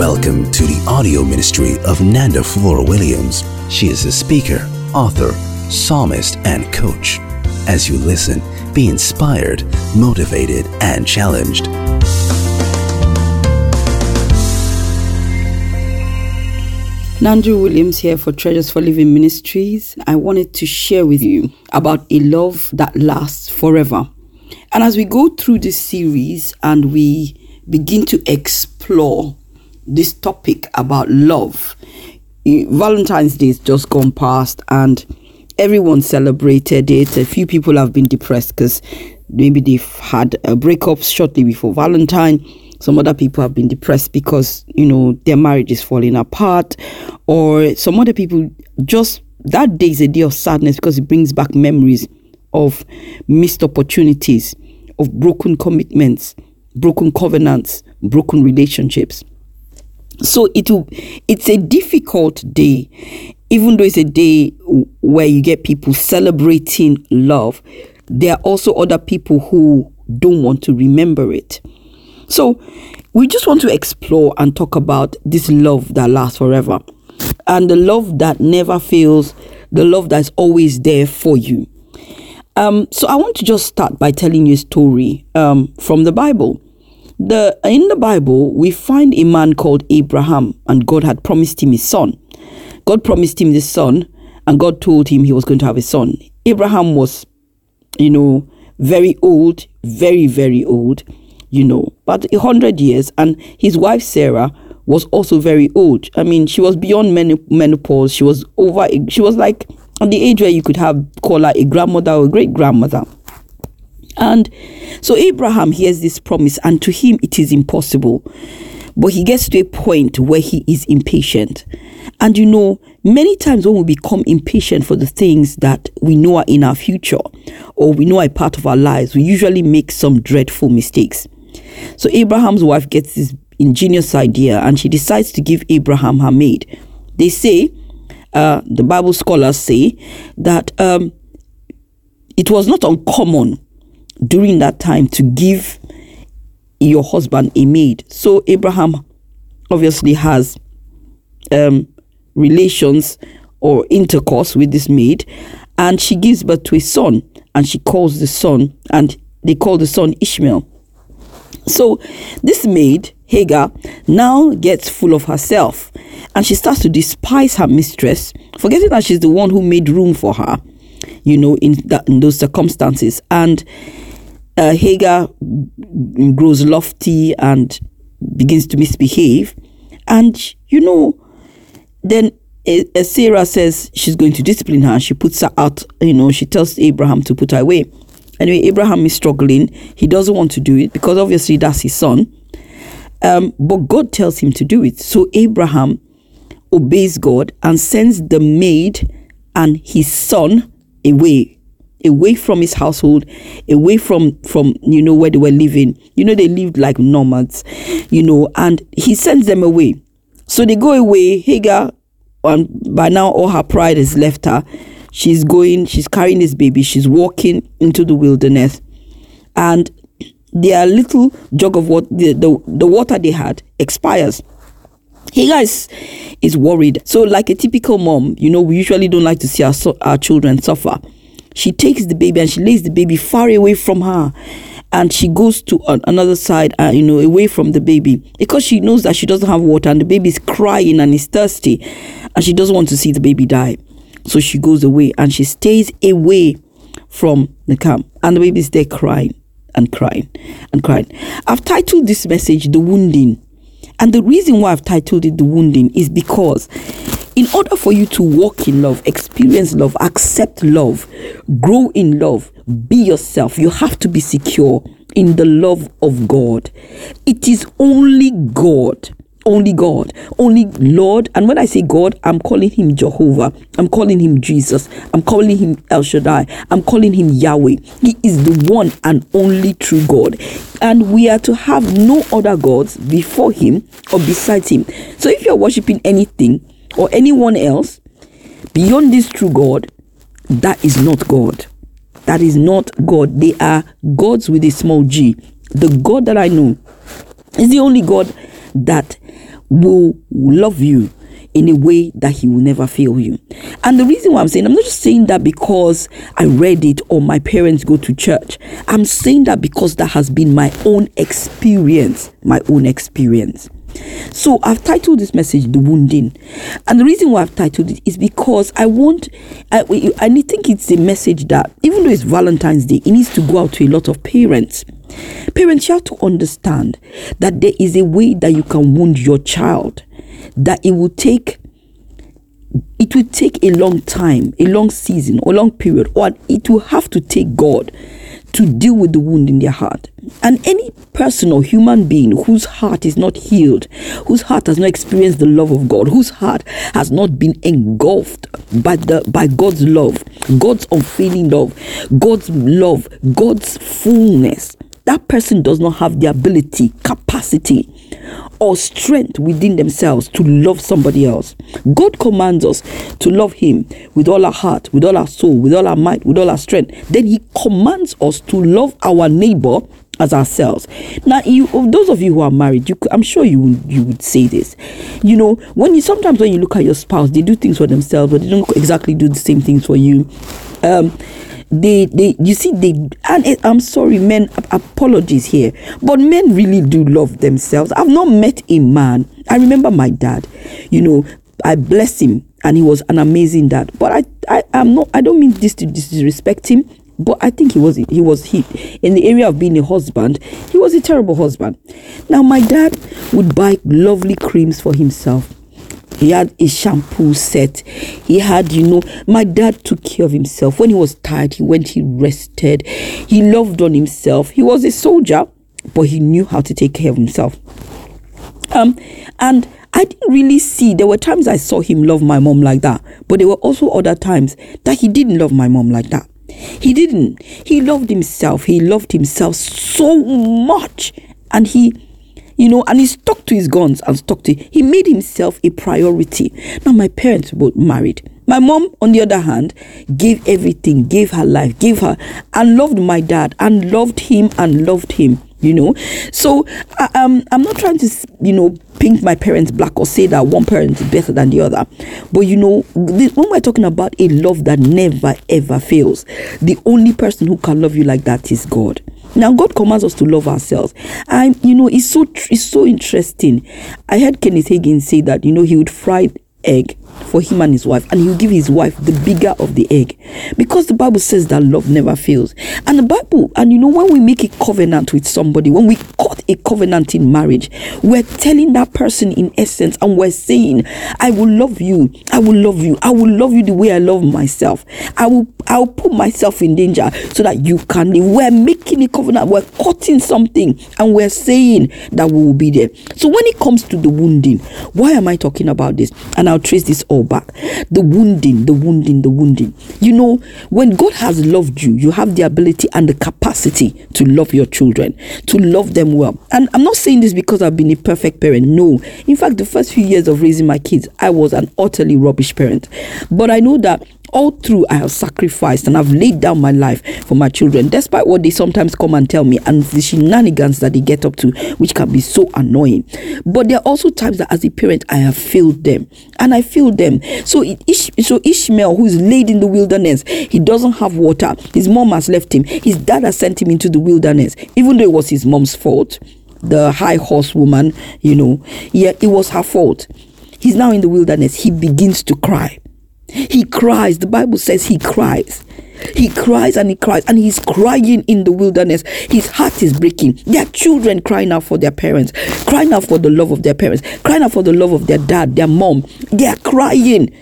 Welcome to the audio ministry of Nanda Flora Williams. She is a speaker, author, psalmist, and coach. As you listen, be inspired, motivated, and challenged. Nandrew Williams here for Treasures for Living Ministries. I wanted to share with you about a love that lasts forever. And as we go through this series and we begin to explore this topic about love, Valentine's Day has just gone past and everyone celebrated it. A few people have been depressed because maybe they've had a breakup shortly before Valentine some other people have been depressed because, you know, their marriage is falling apart. Or some other people just that day is a day of sadness because it brings back memories of missed opportunities, of broken commitments, broken covenants, broken relationships. So it will, it's a difficult day, even though it's a day where you get people celebrating love. There are also other people who don't want to remember it. So, we just want to explore and talk about this love that lasts forever and the love that never fails, the love that's always there for you. Um, so, I want to just start by telling you a story um, from the Bible. The, in the Bible, we find a man called Abraham, and God had promised him his son. God promised him this son, and God told him he was going to have a son. Abraham was, you know, very old, very, very old you know, but a hundred years, and his wife Sarah was also very old. I mean, she was beyond menopause. She was over. She was like at the age where you could have call her a grandmother or a great grandmother. And so Abraham hears this promise, and to him it is impossible. But he gets to a point where he is impatient. And you know, many times when we become impatient for the things that we know are in our future or we know are part of our lives, we usually make some dreadful mistakes. So Abraham's wife gets this ingenious idea and she decides to give Abraham her maid. They say, uh, the Bible scholars say, that um, it was not uncommon during that time to give your husband a maid. So Abraham obviously has um, relations or intercourse with this maid, and she gives birth to a son, and she calls the son, and they call the son Ishmael. So this maid, Hagar, now gets full of herself and she starts to despise her mistress, forgetting that she's the one who made room for her, you know, in, that, in those circumstances. And uh, Hagar grows lofty and begins to misbehave. And, you know, then uh, Sarah says she's going to discipline her. She puts her out, you know, she tells Abraham to put her away. Anyway, Abraham is struggling. He doesn't want to do it because obviously that's his son. Um, but God tells him to do it. So Abraham obeys God and sends the maid and his son away away from his household away from from you know where they were living you know they lived like nomads you know and he sends them away so they go away hagar and by now all her pride has left her she's going, she's carrying this baby, she's walking into the wilderness, and their little jug of what the, the, the water they had expires. Hagar is, is worried. So, like a typical mom, you know, we usually don't like to see our, our children suffer. She takes the baby and she lays the baby far away from her. And she goes to another side, uh, you know, away from the baby because she knows that she doesn't have water and the baby is crying and is thirsty and she doesn't want to see the baby die. So she goes away and she stays away from the camp. And the baby is there crying and crying and crying. I've titled this message The Wounding. And the reason why I've titled it The Wounding is because in order for you to walk in love, experience love, accept love, grow in love, be yourself, you have to be secure in the love of God. It is only God only God, only Lord. And when I say God, I'm calling him Jehovah. I'm calling him Jesus. I'm calling him El Shaddai. I'm calling him Yahweh. He is the one and only true God. And we are to have no other gods before him or besides him. So if you're worshiping anything or anyone else beyond this true God, that is not God. That is not God. They are gods with a small g. The God that I know is the only God that will love you in a way that he will never fail you. And the reason why I'm saying, I'm not just saying that because I read it or my parents go to church. I'm saying that because that has been my own experience, my own experience. So I've titled this message "The Wounding," and the reason why I've titled it is because I want, I, I think it's a message that even though it's Valentine's Day, it needs to go out to a lot of parents. Parents, you have to understand that there is a way that you can wound your child that it will take it will take a long time, a long season, a long period, or it will have to take God to deal with the wound in their heart. And any person or human being whose heart is not healed, whose heart has not experienced the love of God, whose heart has not been engulfed by the by God's love, God's unfailing love, God's love, God's fullness, that person does not have the ability, capacity, or strength within themselves to love somebody else. God commands us to love Him with all our heart, with all our soul, with all our might, with all our strength. Then He commands us to love our neighbor as ourselves. Now, you, those of you who are married, you, I'm sure you would, you would say this. You know, when you sometimes when you look at your spouse, they do things for themselves, but they don't exactly do the same things for you. Um, they they you see they and it, i'm sorry men apologies here but men really do love themselves i've not met a man i remember my dad you know i bless him and he was an amazing dad but i i am not i don't mean this to disrespect him but I think he was he was he in the area of being a husband. He was a terrible husband. Now my dad would buy lovely creams for himself he had a shampoo set. He had, you know, my dad took care of himself. When he was tired, he went, he rested. He loved on himself. He was a soldier, but he knew how to take care of himself. Um, and I didn't really see. There were times I saw him love my mom like that, but there were also other times that he didn't love my mom like that. He didn't. He loved himself. He loved himself so much, and he you know, and he stuck to his guns and stuck to he made himself a priority. Now my parents both married. My mom, on the other hand, gave everything, gave her life, gave her, and loved my dad, and loved him, and loved him you know so I, um, i'm not trying to you know paint my parents black or say that one parent is better than the other but you know this, when we're talking about a love that never ever fails the only person who can love you like that is god now God commands us to love ourselves. And you know, it's so it's so interesting. I heard Kenneth Hagin say that you know he would fry egg for him and his wife, and he'll give his wife the bigger of the egg. Because the Bible says that love never fails. And the Bible, and you know, when we make a covenant with somebody, when we cut a covenant in marriage, we're telling that person in essence, and we're saying, I will love you, I will love you, I will love you the way I love myself. I will I'll put myself in danger so that you can live. We're making a covenant, we're cutting something, and we're saying that we will be there. So when it comes to the wounding, why am I talking about this? And I'll trace this all back. The wounding, the wounding, the wounding. You know, when God has loved you, you have the ability and the capacity to love your children, to love them well. And I'm not saying this because I've been a perfect parent. No. In fact, the first few years of raising my kids, I was an utterly rubbish parent. But I know that all through I have sacrificed and I've laid down my life for my children, despite what they sometimes come and tell me and the shenanigans that they get up to, which can be so annoying. But there are also times that as a parent I have failed them and I failed them. So Ish- so Ishmael, who is laid in the wilderness, he doesn't have water. His mom has left him. His dad has sent him into the wilderness, even though it was his mom's fault. The high horse woman, you know, yeah, it was her fault. He's now in the wilderness. He begins to cry he cries. The Bible says he cries. He cries and he cries and he's crying in the wilderness. His heart is breaking. Their children crying out for their parents, crying out for the love of their parents, crying out for the love of their dad, their mom. They are crying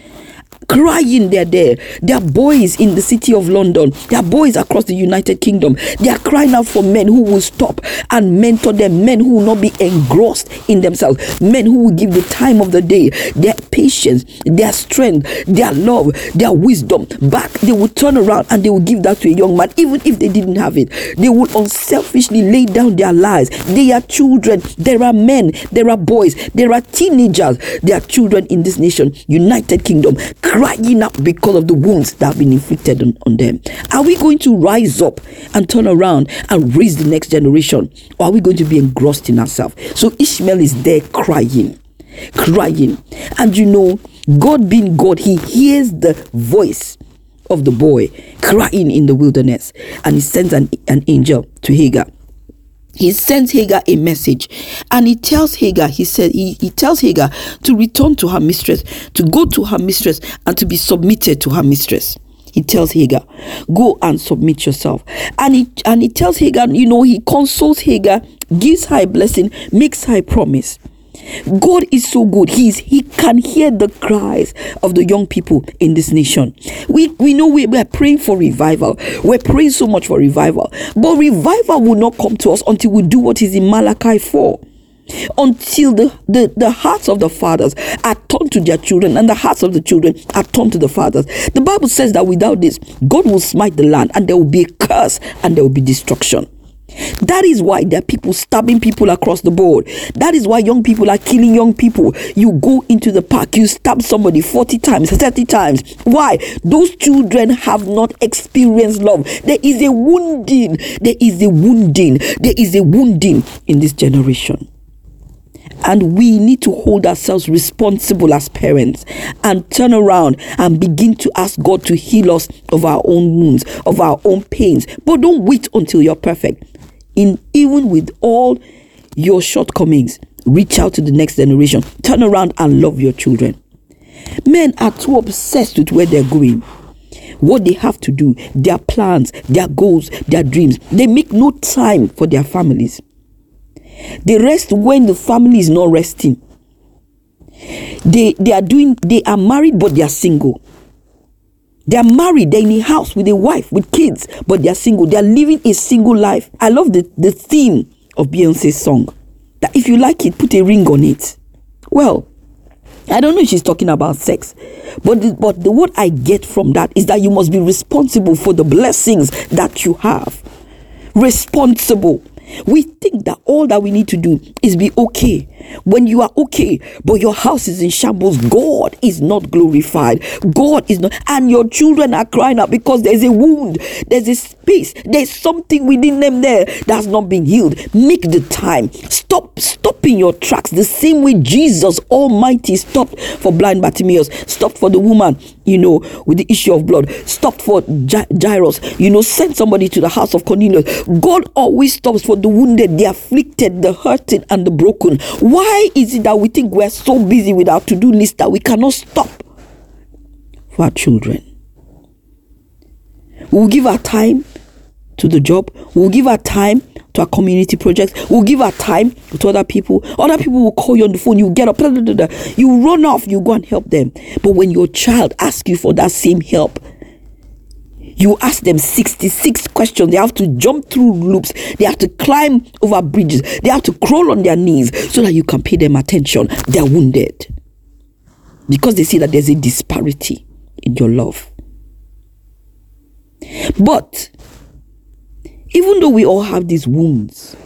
crying they're there. There are boys in the city of London. There are boys across the United Kingdom. They are crying out for men who will stop and mentor them, men who will not be engrossed in themselves, men who will give the time of the day, their patience, their strength, their love, their wisdom back. They will turn around and they will give that to a young man, even if they didn't have it. They will unselfishly lay down their lives. They are children. There are men. There are boys. There are teenagers. There are children in this nation, United Kingdom out because of the wounds that have been inflicted on, on them? Are we going to rise up and turn around and raise the next generation? Or are we going to be engrossed in ourselves? So Ishmael is there crying. crying. And you know, God being God, He hears the voice of the boy crying in the wilderness and He sends an, an angel to Hagar he sends Hagar a message and he tells Hagar, he said, he, he tells Hagar to return to her mistress, to go to her mistress and to be submitted to her mistress. He tells Hagar, go and submit yourself. And he and he tells Hagar, you know, he consoles Hagar, gives her a blessing, makes her a promise. God is so good. He's he can hear the cries of the young people in this nation. We we know we, we are praying for revival. We're praying so much for revival. But revival will not come to us until we do what is in Malachi 4 until the, the, the hearts of the fathers are turned to their children and the hearts of the children are turned to the fathers. The Bible says that without this, God will smite the land and there will be a curse and there will be destruction. That is why there are people stabbing people across the board. That is why young people are killing young people. You go into the park, you stab somebody 40 times, 30 times. Why? Those children have not experienced love. There is a wounding. There is a wounding. There is a wounding in this generation. And we need to hold ourselves responsible as parents and turn around and begin to ask God to heal us of our own wounds, of our own pains. But don't wait until you're perfect in even with all your shortcomings, reach out to the next generation. Turn around and love your children. Men are too obsessed with where they're going, what they have to do, their plans, their goals, their dreams. They make no time for their families. They rest when the family is not resting. They they are doing they are married but they are single. They are married, they're in a house with a wife, with kids, but they are single. They are living a single life. I love the, the theme of Beyonce's song. That if you like it, put a ring on it. Well, I don't know if she's talking about sex, but the, but the what I get from that is that you must be responsible for the blessings that you have. Responsible. We think that all that we need to do is be okay. When you are okay, but your house is in shambles, God is not glorified. God is not, and your children are crying out because there's a wound, there's a space, there's something within them there that's not being healed. Make the time. Stop stopping your tracks the same way Jesus Almighty stopped for blind Bartimaeus, stopped for the woman, you know, with the issue of blood, stopped for Jairus, you know, sent somebody to the house of Cornelius. God always stops for the wounded, the afflicted, the hurting, and the broken. Why is it that we think we're so busy with our to do list that we cannot stop for our children? We'll give our time to the job, we'll give our time to our community project. we'll give our time to other people. Other people will call you on the phone, you get up, you run off, you go and help them. But when your child asks you for that same help, you ask them 66 questions. They have to jump through loops. They have to climb over bridges. They have to crawl on their knees so that you can pay them attention. They're wounded because they see that there's a disparity in your love. But even though we all have these wounds,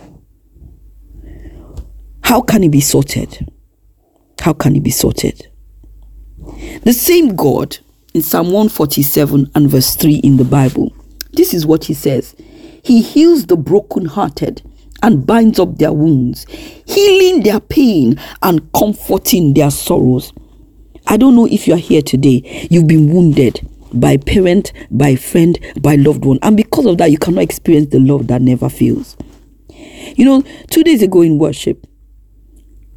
how can it be sorted? How can it be sorted? The same God in Psalm 147 and verse 3 in the Bible. This is what he says He heals the brokenhearted and binds up their wounds, healing their pain and comforting their sorrows. I don't know if you are here today, you've been wounded by parent, by friend, by loved one, and because of that, you cannot experience the love that never fails. You know, two days ago in worship,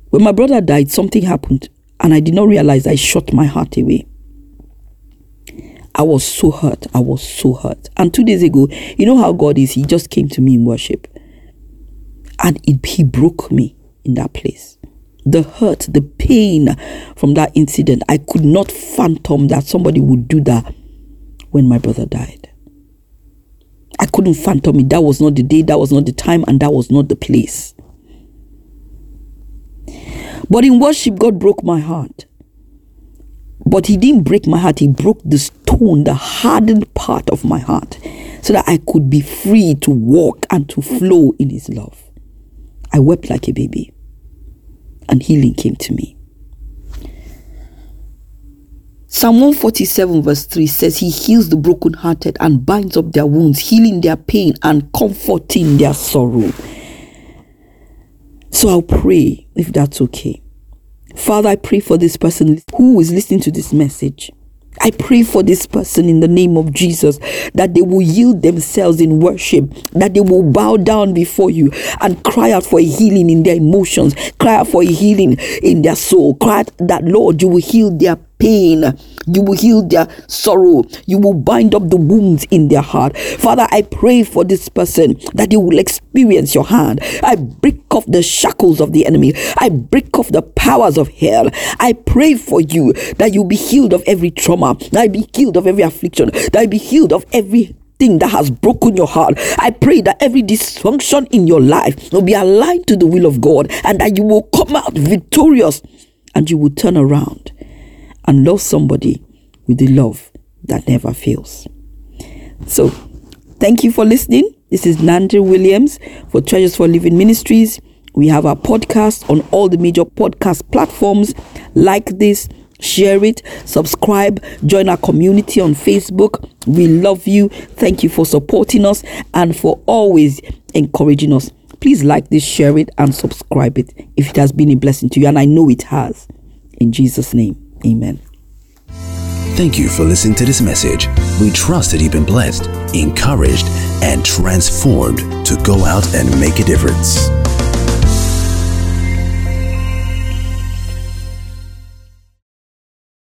when my brother died, something happened, and I did not realize I shot my heart away. I was so hurt. I was so hurt. And two days ago, you know how God is? He just came to me in worship. And it, He broke me in that place. The hurt, the pain from that incident, I could not fathom that somebody would do that when my brother died. I couldn't fathom it. That was not the day, that was not the time, and that was not the place. But in worship, God broke my heart. But he didn't break my heart, he broke the stone, the hardened part of my heart, so that I could be free to walk and to flow in his love. I wept like a baby, and healing came to me. Psalm 147, verse 3 says, He heals the brokenhearted and binds up their wounds, healing their pain and comforting their sorrow. So I'll pray if that's okay. Father, I pray for this person who is listening to this message. I pray for this person in the name of Jesus that they will yield themselves in worship, that they will bow down before you and cry out for a healing in their emotions, cry out for a healing in their soul, cry out that, Lord, you will heal their pain. You will heal their sorrow. You will bind up the wounds in their heart. Father, I pray for this person that they will experience your hand. I break off the shackles of the enemy. I break off the powers of hell. I pray for you that you be healed of every trauma. That I be healed of every affliction. That I be healed of every thing that has broken your heart. I pray that every dysfunction in your life will be aligned to the will of God and that you will come out victorious and you will turn around and love somebody with the love that never fails. So, thank you for listening. This is Nandri Williams for Treasures for Living Ministries. We have our podcast on all the major podcast platforms. Like this, share it, subscribe, join our community on Facebook. We love you. Thank you for supporting us and for always encouraging us. Please like this, share it, and subscribe it if it has been a blessing to you. And I know it has. In Jesus' name. Amen. Thank you for listening to this message. We trust that you've been blessed, encouraged, and transformed to go out and make a difference.